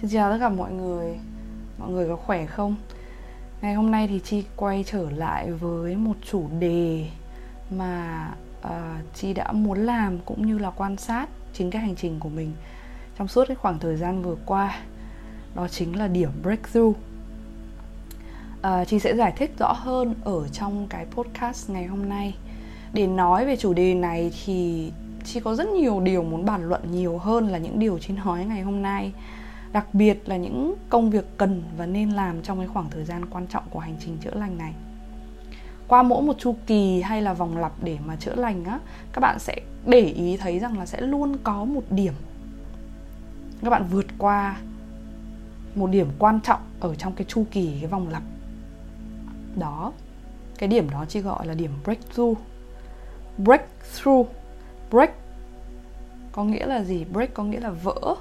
Xin chào tất cả mọi người. Mọi người có khỏe không? Ngày hôm nay thì Chi quay trở lại với một chủ đề Mà uh, Chi đã muốn làm cũng như là quan sát chính cái hành trình của mình Trong suốt cái khoảng thời gian vừa qua. Đó chính là điểm breakthrough. Uh, Chi sẽ giải thích rõ hơn ở trong cái podcast ngày hôm nay. Để nói về chủ đề này thì Chi có rất nhiều điều muốn bàn luận nhiều hơn là những điều Chi nói ngày hôm nay đặc biệt là những công việc cần và nên làm trong cái khoảng thời gian quan trọng của hành trình chữa lành này. Qua mỗi một chu kỳ hay là vòng lặp để mà chữa lành á, các bạn sẽ để ý thấy rằng là sẽ luôn có một điểm. Các bạn vượt qua một điểm quan trọng ở trong cái chu kỳ, cái vòng lặp đó. Cái điểm đó chỉ gọi là điểm breakthrough. Breakthrough. Break có nghĩa là gì? Break có nghĩa là vỡ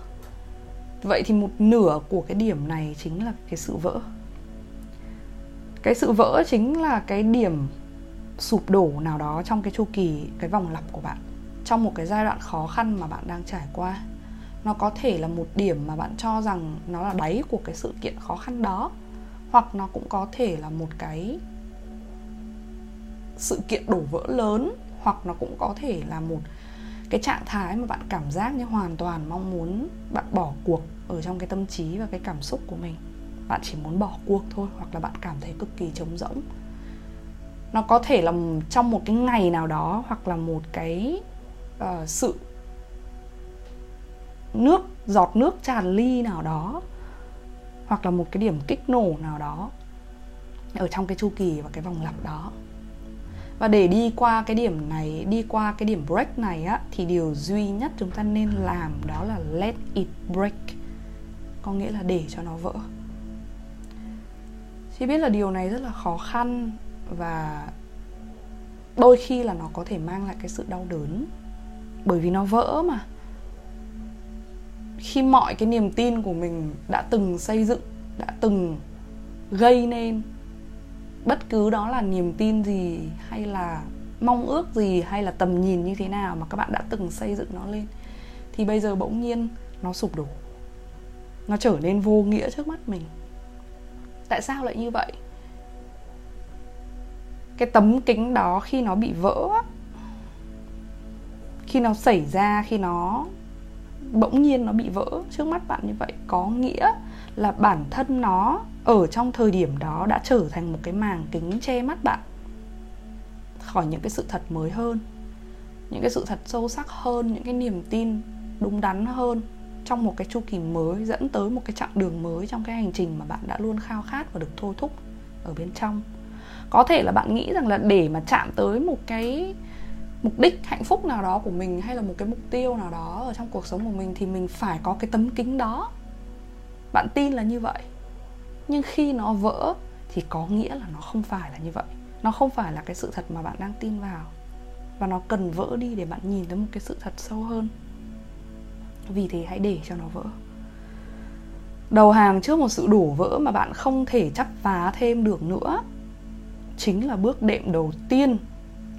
vậy thì một nửa của cái điểm này chính là cái sự vỡ. Cái sự vỡ chính là cái điểm sụp đổ nào đó trong cái chu kỳ, cái vòng lặp của bạn. Trong một cái giai đoạn khó khăn mà bạn đang trải qua, nó có thể là một điểm mà bạn cho rằng nó là đáy của cái sự kiện khó khăn đó, hoặc nó cũng có thể là một cái sự kiện đổ vỡ lớn, hoặc nó cũng có thể là một cái trạng thái mà bạn cảm giác như hoàn toàn mong muốn bạn bỏ cuộc ở trong cái tâm trí và cái cảm xúc của mình. Bạn chỉ muốn bỏ cuộc thôi hoặc là bạn cảm thấy cực kỳ trống rỗng. Nó có thể là trong một cái ngày nào đó hoặc là một cái uh, sự nước giọt nước tràn ly nào đó hoặc là một cái điểm kích nổ nào đó ở trong cái chu kỳ và cái vòng lặp đó. Và để đi qua cái điểm này đi qua cái điểm break này á thì điều duy nhất chúng ta nên làm đó là let it break có nghĩa là để cho nó vỡ. Chị biết là điều này rất là khó khăn và đôi khi là nó có thể mang lại cái sự đau đớn. Bởi vì nó vỡ mà. Khi mọi cái niềm tin của mình đã từng xây dựng, đã từng gây nên, bất cứ đó là niềm tin gì hay là mong ước gì hay là tầm nhìn như thế nào mà các bạn đã từng xây dựng nó lên, thì bây giờ bỗng nhiên nó sụp đổ nó trở nên vô nghĩa trước mắt mình. Tại sao lại như vậy? Cái tấm kính đó khi nó bị vỡ khi nó xảy ra, khi nó bỗng nhiên nó bị vỡ trước mắt bạn như vậy, có nghĩa là bản thân nó ở trong thời điểm đó đã trở thành một cái màng kính che mắt bạn khỏi những cái sự thật mới hơn, những cái sự thật sâu sắc hơn, những cái niềm tin đúng đắn hơn trong một cái chu kỳ mới, dẫn tới một cái chặng đường mới trong cái hành trình mà bạn đã luôn khao khát và được thôi thúc ở bên trong. Có thể là bạn nghĩ rằng là để mà chạm tới một cái mục đích hạnh phúc nào đó của mình hay là một cái mục tiêu nào đó ở trong cuộc sống của mình thì mình phải có cái tấm kính đó. Bạn tin là như vậy, nhưng khi nó vỡ thì có nghĩa là nó không phải là như vậy. Nó không phải là cái sự thật mà bạn đang tin vào. Và nó cần vỡ đi để bạn nhìn thấy một cái sự thật sâu hơn vì thế hãy để cho nó vỡ. Đầu hàng trước một sự đổ vỡ mà bạn không thể chắp vá thêm được nữa chính là bước đệm đầu tiên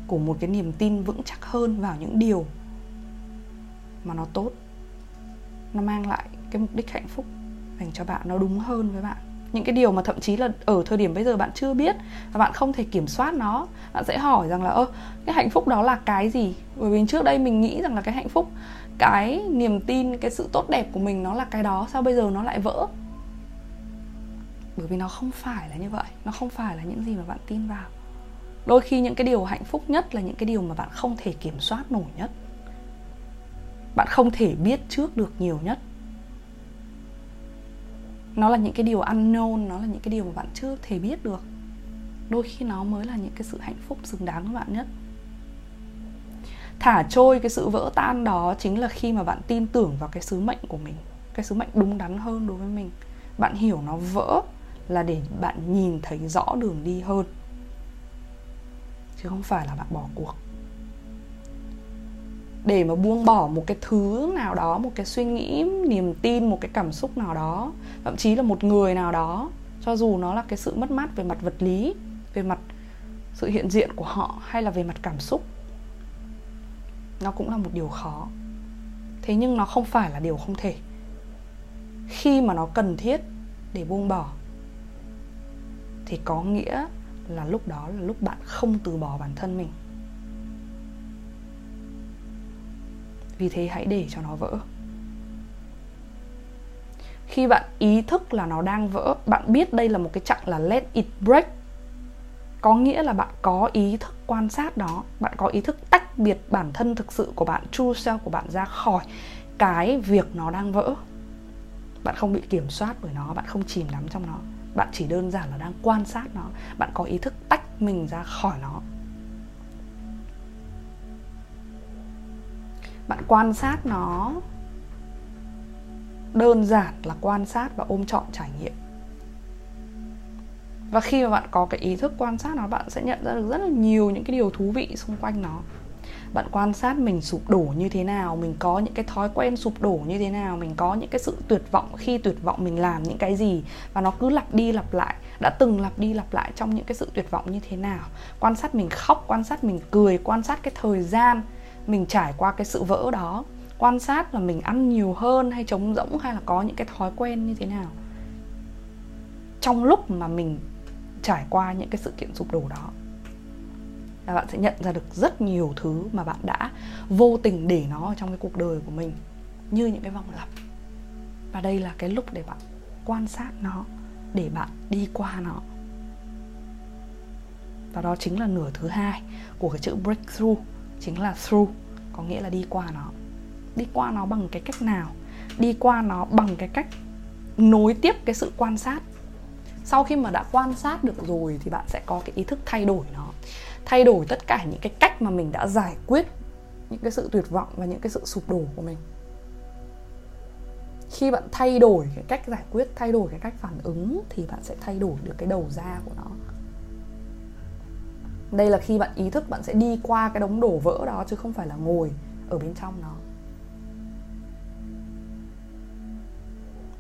của một cái niềm tin vững chắc hơn vào những điều mà nó tốt. Nó mang lại cái mục đích hạnh phúc dành cho bạn, nó đúng hơn với bạn những cái điều mà thậm chí là ở thời điểm bây giờ bạn chưa biết và bạn không thể kiểm soát nó, bạn sẽ hỏi rằng là, ơ, cái hạnh phúc đó là cái gì? Bởi vì trước đây mình nghĩ rằng là cái hạnh phúc, cái niềm tin, cái sự tốt đẹp của mình nó là cái đó, sao bây giờ nó lại vỡ? Bởi vì nó không phải là như vậy, nó không phải là những gì mà bạn tin vào. Đôi khi những cái điều hạnh phúc nhất là những cái điều mà bạn không thể kiểm soát nổi nhất. Bạn không thể biết trước được nhiều nhất nó là những cái điều unknown, nó là những cái điều mà bạn chưa thể biết được. Đôi khi nó mới là những cái sự hạnh phúc, xứng đáng của bạn nhất. Thả trôi cái sự vỡ tan đó chính là khi mà bạn tin tưởng vào cái sứ mệnh của mình, cái sứ mệnh đúng đắn hơn đối với mình. Bạn hiểu nó vỡ là để bạn nhìn thấy rõ đường đi hơn. Chứ không phải là bạn bỏ cuộc để mà buông bỏ một cái thứ nào đó, một cái suy nghĩ, niềm tin, một cái cảm xúc nào đó, thậm chí là một người nào đó, cho dù nó là cái sự mất mát về mặt vật lý, về mặt sự hiện diện của họ hay là về mặt cảm xúc, nó cũng là một điều khó. Thế nhưng nó không phải là điều không thể. Khi mà nó cần thiết để buông bỏ, thì có nghĩa là lúc đó là lúc bạn không từ bỏ bản thân mình. Vì thế hãy để cho nó vỡ. Khi bạn ý thức là nó đang vỡ, bạn biết đây là một cái chặng là let it break. Có nghĩa là bạn có ý thức quan sát đó bạn có ý thức tách biệt bản thân thực sự của bạn, true self của bạn ra khỏi cái việc nó đang vỡ. Bạn không bị kiểm soát bởi nó, bạn không chìm đắm trong nó. Bạn chỉ đơn giản là đang quan sát nó. Bạn có ý thức tách mình ra khỏi nó. Bạn quan sát nó đơn giản là quan sát và ôm trọn trải nghiệm. Và khi mà bạn có cái ý thức quan sát nó, bạn sẽ nhận ra được rất là nhiều những cái điều thú vị xung quanh nó. Bạn quan sát mình sụp đổ như thế nào, mình có những cái thói quen sụp đổ như thế nào, mình có những cái sự tuyệt vọng khi tuyệt vọng mình làm những cái gì và nó cứ lặp đi lặp lại, đã từng lặp đi lặp lại trong những cái sự tuyệt vọng như thế nào. Quan sát mình khóc, quan sát mình cười, quan sát cái thời gian mình trải qua cái sự vỡ đó, quan sát là mình ăn nhiều hơn hay trống rỗng hay là có những cái thói quen như thế nào. Trong lúc mà mình trải qua những cái sự kiện sụp đổ đó, là bạn sẽ nhận ra được rất nhiều thứ mà bạn đã vô tình để nó trong cái cuộc đời của mình như những cái vòng lặp. Và đây là cái lúc để bạn quan sát nó, để bạn đi qua nó. Và đó chính là nửa thứ hai của cái chữ breakthrough chính là through, có nghĩa là đi qua nó. Đi qua nó bằng cái cách nào? Đi qua nó bằng cái cách nối tiếp cái sự quan sát. Sau khi mà đã quan sát được rồi thì bạn sẽ có cái ý thức thay đổi nó. Thay đổi tất cả những cái cách mà mình đã giải quyết những cái sự tuyệt vọng và những cái sự sụp đổ của mình. Khi bạn thay đổi cái cách giải quyết, thay đổi cái cách phản ứng thì bạn sẽ thay đổi được cái đầu ra của nó đây là khi bạn ý thức bạn sẽ đi qua cái đống đổ vỡ đó, chứ không phải là ngồi ở bên trong nó.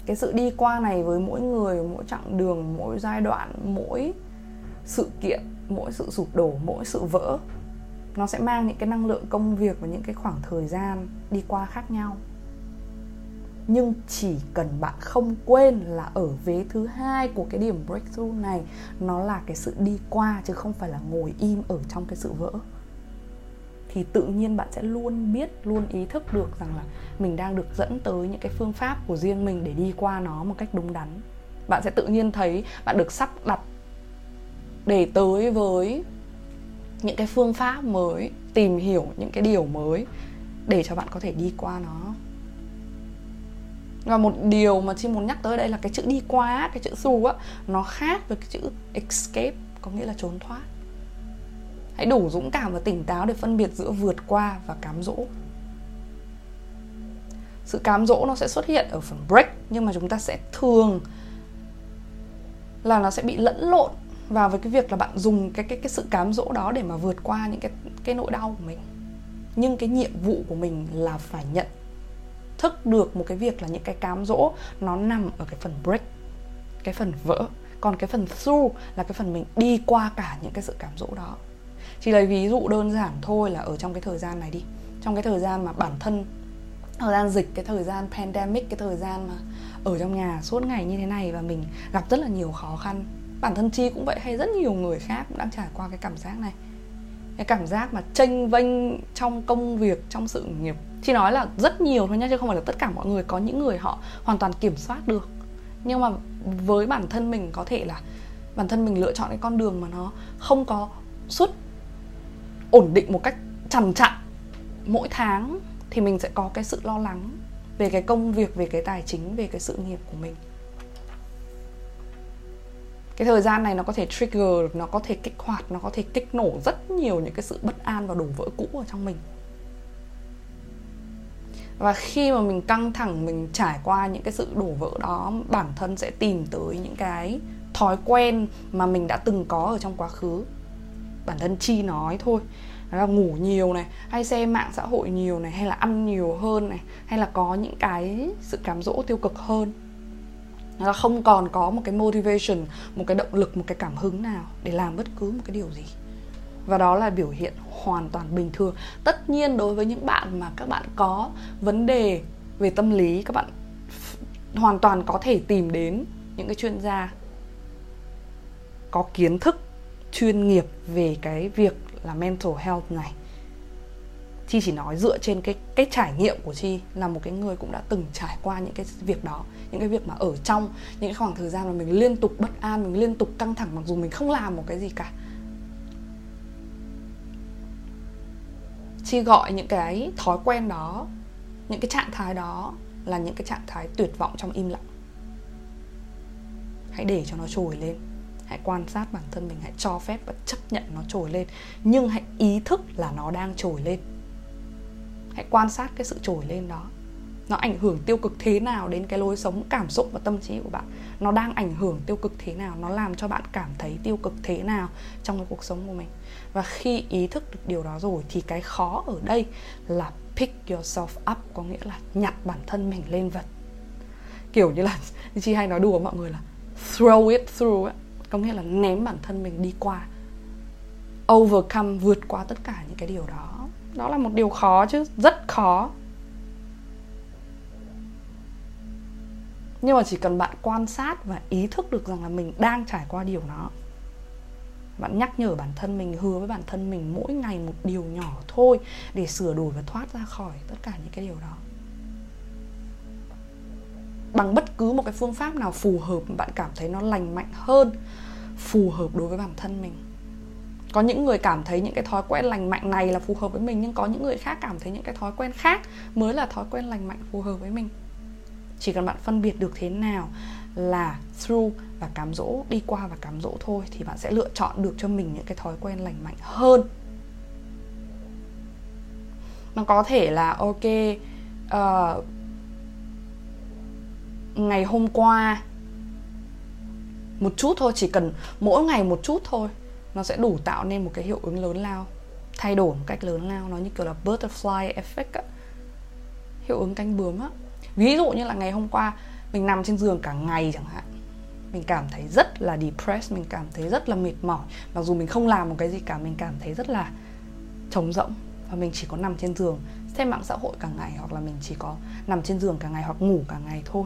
Cái sự đi qua này với mỗi người, mỗi chặng đường, mỗi giai đoạn, mỗi sự kiện, mỗi sự sụp đổ, mỗi sự vỡ, nó sẽ mang những cái năng lượng công việc và những cái khoảng thời gian đi qua khác nhau nhưng chỉ cần bạn không quên là ở vế thứ hai của cái điểm breakthrough này, nó là cái sự đi qua chứ không phải là ngồi im ở trong cái sự vỡ. Thì tự nhiên bạn sẽ luôn biết, luôn ý thức được rằng là mình đang được dẫn tới những cái phương pháp của riêng mình để đi qua nó một cách đúng đắn. Bạn sẽ tự nhiên thấy bạn được sắp đặt để tới với những cái phương pháp mới, tìm hiểu những cái điều mới để cho bạn có thể đi qua nó và một điều mà chị muốn nhắc tới đây là cái chữ đi qua cái chữ dù á, nó khác với cái chữ escape, có nghĩa là trốn thoát. Hãy đủ dũng cảm và tỉnh táo để phân biệt giữa vượt qua và cám dỗ. Sự cám dỗ nó sẽ xuất hiện ở phần break, nhưng mà chúng ta sẽ thường là nó sẽ bị lẫn lộn vào với cái việc là bạn dùng cái cái cái sự cám dỗ đó để mà vượt qua những cái cái nỗi đau của mình. Nhưng cái nhiệm vụ của mình là phải nhận thức được một cái việc là những cái cám dỗ, nó nằm ở cái phần break, cái phần vỡ. Còn cái phần through là cái phần mình đi qua cả những cái sự cám dỗ đó. Chỉ lấy ví dụ đơn giản thôi là ở trong cái thời gian này đi. Trong cái thời gian mà bản thân, thời gian dịch, cái thời gian pandemic, cái thời gian mà ở trong nhà suốt ngày như thế này và mình gặp rất là nhiều khó khăn. Bản thân chi cũng vậy, hay rất nhiều người khác cũng đang trải qua cái cảm giác này. Cái cảm giác mà tranh vênh trong công việc, trong sự nghiệp chị nói là rất nhiều thôi nha chứ không phải là tất cả mọi người. Có những người họ hoàn toàn kiểm soát được. Nhưng mà với bản thân mình có thể là bản thân mình lựa chọn cái con đường mà nó không có suốt ổn định một cách chằn chặn. Mỗi tháng thì mình sẽ có cái sự lo lắng về cái công việc, về cái tài chính, về cái sự nghiệp của mình. Cái thời gian này nó có thể trigger, nó có thể kích hoạt, nó có thể kích nổ rất nhiều những cái sự bất an và đổ vỡ cũ ở trong mình và khi mà mình căng thẳng, mình trải qua những cái sự đổ vỡ đó, bản thân sẽ tìm tới những cái thói quen mà mình đã từng có ở trong quá khứ. Bản thân chi nói thôi, đó là ngủ nhiều này, hay xem mạng xã hội nhiều này, hay là ăn nhiều hơn này, hay là có những cái sự cám dỗ tiêu cực hơn. Là không còn có một cái motivation, một cái động lực, một cái cảm hứng nào để làm bất cứ một cái điều gì và đó là biểu hiện hoàn toàn bình thường. Tất nhiên đối với những bạn mà các bạn có vấn đề về tâm lý, các bạn hoàn toàn có thể tìm đến những cái chuyên gia có kiến thức, chuyên nghiệp về cái việc là mental health này. Chi chỉ nói dựa trên cái cái trải nghiệm của chi là một cái người cũng đã từng trải qua những cái việc đó, những cái việc mà ở trong, những cái khoảng thời gian mà mình liên tục bất an, mình liên tục căng thẳng mặc dù mình không làm một cái gì cả. Chi gọi những cái thói quen đó, những cái trạng thái đó là những cái trạng thái tuyệt vọng trong im lặng. Hãy để cho nó trồi lên. Hãy quan sát bản thân mình, hãy cho phép và chấp nhận nó trồi lên. Nhưng hãy ý thức là nó đang trồi lên. Hãy quan sát cái sự trồi lên đó nó ảnh hưởng tiêu cực thế nào đến cái lối sống, cảm xúc và tâm trí của bạn? Nó đang ảnh hưởng tiêu cực thế nào? Nó làm cho bạn cảm thấy tiêu cực thế nào trong cái cuộc sống của mình? Và khi ý thức được điều đó rồi thì cái khó ở đây là pick yourself up, có nghĩa là nhặt bản thân mình lên vật. Kiểu như là chị hay nói đùa mọi người là throw it through ấy. có nghĩa là ném bản thân mình đi qua. Overcome, vượt qua tất cả những cái điều đó. Đó là một điều khó chứ, rất khó. Nhưng mà chỉ cần bạn quan sát và ý thức được rằng là mình đang trải qua điều đó. Bạn nhắc nhở bản thân mình, hứa với bản thân mình mỗi ngày một điều nhỏ thôi để sửa đổi và thoát ra khỏi tất cả những cái điều đó. Bằng bất cứ một cái phương pháp nào phù hợp bạn cảm thấy nó lành mạnh hơn, phù hợp đối với bản thân mình. Có những người cảm thấy những cái thói quen lành mạnh này là phù hợp với mình, nhưng có những người khác cảm thấy những cái thói quen khác mới là thói quen lành mạnh phù hợp với mình chỉ cần bạn phân biệt được thế nào là through và cám dỗ đi qua và cám dỗ thôi thì bạn sẽ lựa chọn được cho mình những cái thói quen lành mạnh hơn. Nó có thể là ok uh, ngày hôm qua một chút thôi chỉ cần mỗi ngày một chút thôi nó sẽ đủ tạo nên một cái hiệu ứng lớn lao thay đổi một cách lớn lao. Nó như kiểu là butterfly effect á. Hiệu ứng cánh bướm á ví dụ như là ngày hôm qua, mình nằm trên giường cả ngày chẳng hạn. Mình cảm thấy rất là depressed, mình cảm thấy rất là mệt mỏi. Mặc dù mình không làm một cái gì cả, mình cảm thấy rất là trống rỗng. Và mình chỉ có nằm trên giường, xem mạng xã hội cả ngày, hoặc là mình chỉ có nằm trên giường cả ngày hoặc ngủ cả ngày thôi.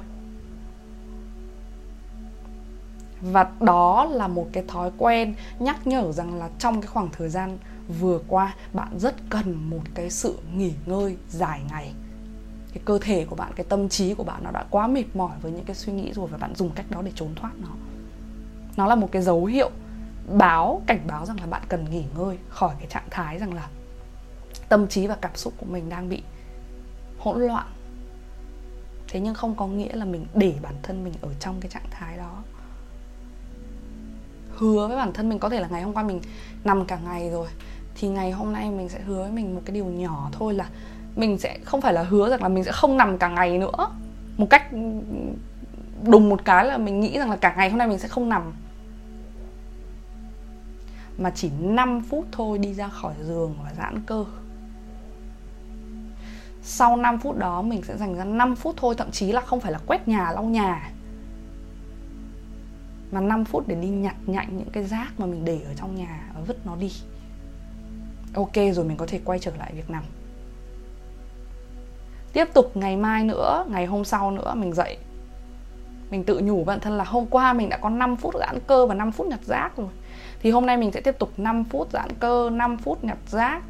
Và đó là một cái thói quen nhắc nhở rằng là trong cái khoảng thời gian vừa qua, bạn rất cần một cái sự nghỉ ngơi dài ngày cái cơ thể của bạn, cái tâm trí của bạn nó đã quá mệt mỏi với những cái suy nghĩ rồi và bạn dùng cách đó để trốn thoát nó. Nó là một cái dấu hiệu báo, cảnh báo rằng là bạn cần nghỉ ngơi khỏi cái trạng thái rằng là tâm trí và cảm xúc của mình đang bị hỗn loạn. Thế nhưng không có nghĩa là mình để bản thân mình ở trong cái trạng thái đó. Hứa với bản thân mình, có thể là ngày hôm qua mình nằm cả ngày rồi, thì ngày hôm nay mình sẽ hứa với mình một cái điều nhỏ thôi là mình sẽ không phải là hứa rằng là mình sẽ không nằm cả ngày nữa. Một cách đùng một cái là mình nghĩ rằng là cả ngày hôm nay mình sẽ không nằm. Mà chỉ 5 phút thôi đi ra khỏi giường và giãn cơ. Sau 5 phút đó mình sẽ dành ra 5 phút thôi, thậm chí là không phải là quét nhà, lau nhà. Mà 5 phút để đi nhặt nhạnh những cái rác mà mình để ở trong nhà và vứt nó đi. Ok, rồi mình có thể quay trở lại việc nằm tiếp tục ngày mai nữa ngày hôm sau nữa mình dậy. Mình tự nhủ bản thân là hôm qua mình đã có 5 phút giãn cơ và 5 phút nhặt rác rồi. Thì hôm nay mình sẽ tiếp tục 5 phút giãn cơ 5 phút nhặt rác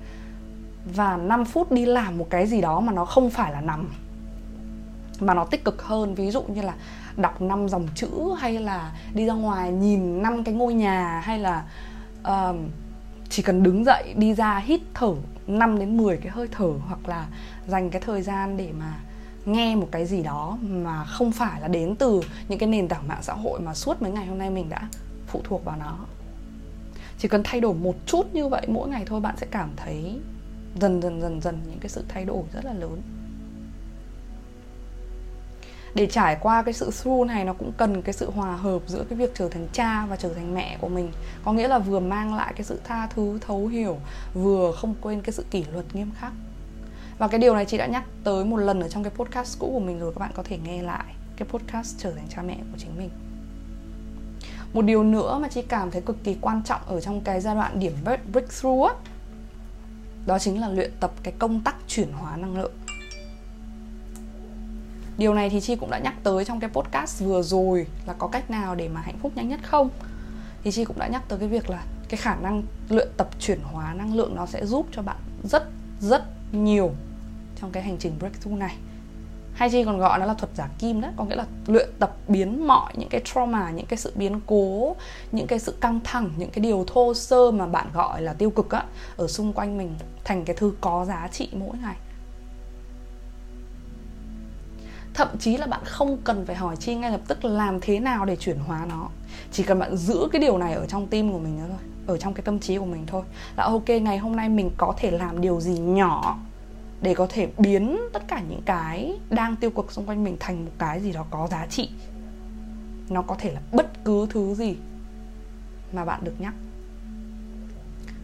và 5 phút đi làm một cái gì đó mà nó không phải là nằm mà nó tích cực hơn. Ví dụ như là đọc năm dòng chữ hay là đi ra ngoài nhìn năm cái ngôi nhà hay là uh, chỉ cần đứng dậy, đi ra, hít thở 5 đến 10 cái hơi thở hoặc là dành cái thời gian để mà nghe một cái gì đó mà không phải là đến từ những cái nền tảng mạng xã hội mà suốt mấy ngày hôm nay mình đã phụ thuộc vào nó. Chỉ cần thay đổi một chút như vậy mỗi ngày thôi, bạn sẽ cảm thấy dần dần dần dần những cái sự thay đổi rất là lớn để trải qua cái sự through này, nó cũng cần cái sự hòa hợp giữa cái việc trở thành cha và trở thành mẹ của mình. Có nghĩa là vừa mang lại cái sự tha thứ, thấu hiểu, vừa không quên cái sự kỷ luật nghiêm khắc. Và cái điều này chị đã nhắc tới một lần ở trong cái podcast cũ của mình rồi, các bạn có thể nghe lại. Cái podcast trở thành cha mẹ của chính mình. Một điều nữa mà chị cảm thấy cực kỳ quan trọng ở trong cái giai đoạn điểm breakthrough á, đó chính là luyện tập cái công tắc chuyển hóa năng lượng điều này thì chi cũng đã nhắc tới trong cái podcast vừa rồi là có cách nào để mà hạnh phúc nhanh nhất không? Thì chi cũng đã nhắc tới cái việc là cái khả năng luyện tập chuyển hóa, năng lượng nó sẽ giúp cho bạn rất rất nhiều trong cái hành trình breakthrough này. Hay chi còn gọi nó là thuật giả kim đó, có nghĩa là luyện tập biến mọi những cái trauma, những cái sự biến cố, những cái sự căng thẳng, những cái điều thô sơ mà bạn gọi là tiêu cực á, ở xung quanh mình thành cái thứ có giá trị mỗi ngày. Thậm chí là bạn không cần phải hỏi chi ngay lập tức làm thế nào để chuyển hóa nó. Chỉ cần bạn giữ cái điều này ở trong tim của mình thôi, ở trong cái tâm trí của mình thôi, là ok, ngày hôm nay mình có thể làm điều gì nhỏ để có thể biến tất cả những cái đang tiêu cực xung quanh mình thành một cái gì đó có giá trị. Nó có thể là bất cứ thứ gì mà bạn được nhắc.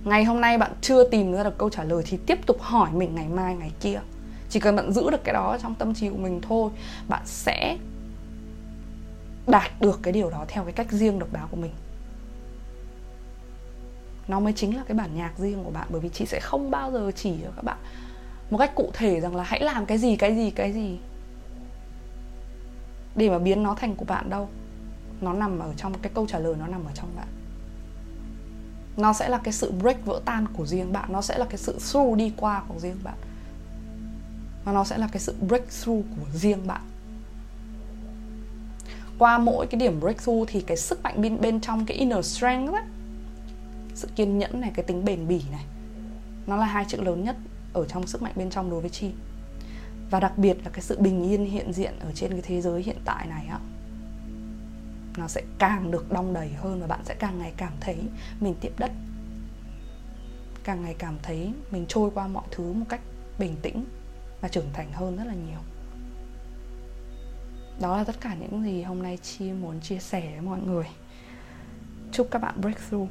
Ngày hôm nay bạn chưa tìm ra được câu trả lời thì tiếp tục hỏi mình ngày mai, ngày kia chỉ cần bạn giữ được cái đó trong tâm trí của mình thôi, bạn sẽ đạt được cái điều đó theo cái cách riêng độc đáo của mình. Nó mới chính là cái bản nhạc riêng của bạn, bởi vì chị sẽ không bao giờ chỉ cho các bạn một cách cụ thể rằng là hãy làm cái gì cái gì cái gì. Để mà biến nó thành của bạn đâu. Nó nằm ở trong, cái câu trả lời nó nằm ở trong bạn. Nó sẽ là cái sự break vỡ tan của riêng bạn. Nó sẽ là cái sự through đi qua của riêng bạn và nó sẽ là cái sự breakthrough của riêng bạn. Qua mỗi cái điểm breakthrough thì cái sức mạnh bên bên trong cái inner strength ấy, sự kiên nhẫn này cái tính bền bỉ này nó là hai chữ lớn nhất ở trong sức mạnh bên trong đối với chi. Và đặc biệt là cái sự bình yên hiện diện ở trên cái thế giới hiện tại này á nó sẽ càng được đong đầy hơn và bạn sẽ càng ngày cảm thấy mình tiếp đất. Càng ngày cảm thấy mình trôi qua mọi thứ một cách bình tĩnh và trưởng thành hơn rất là nhiều. Đó là tất cả những gì hôm nay chi muốn chia sẻ với mọi người. Chúc các bạn breakthrough.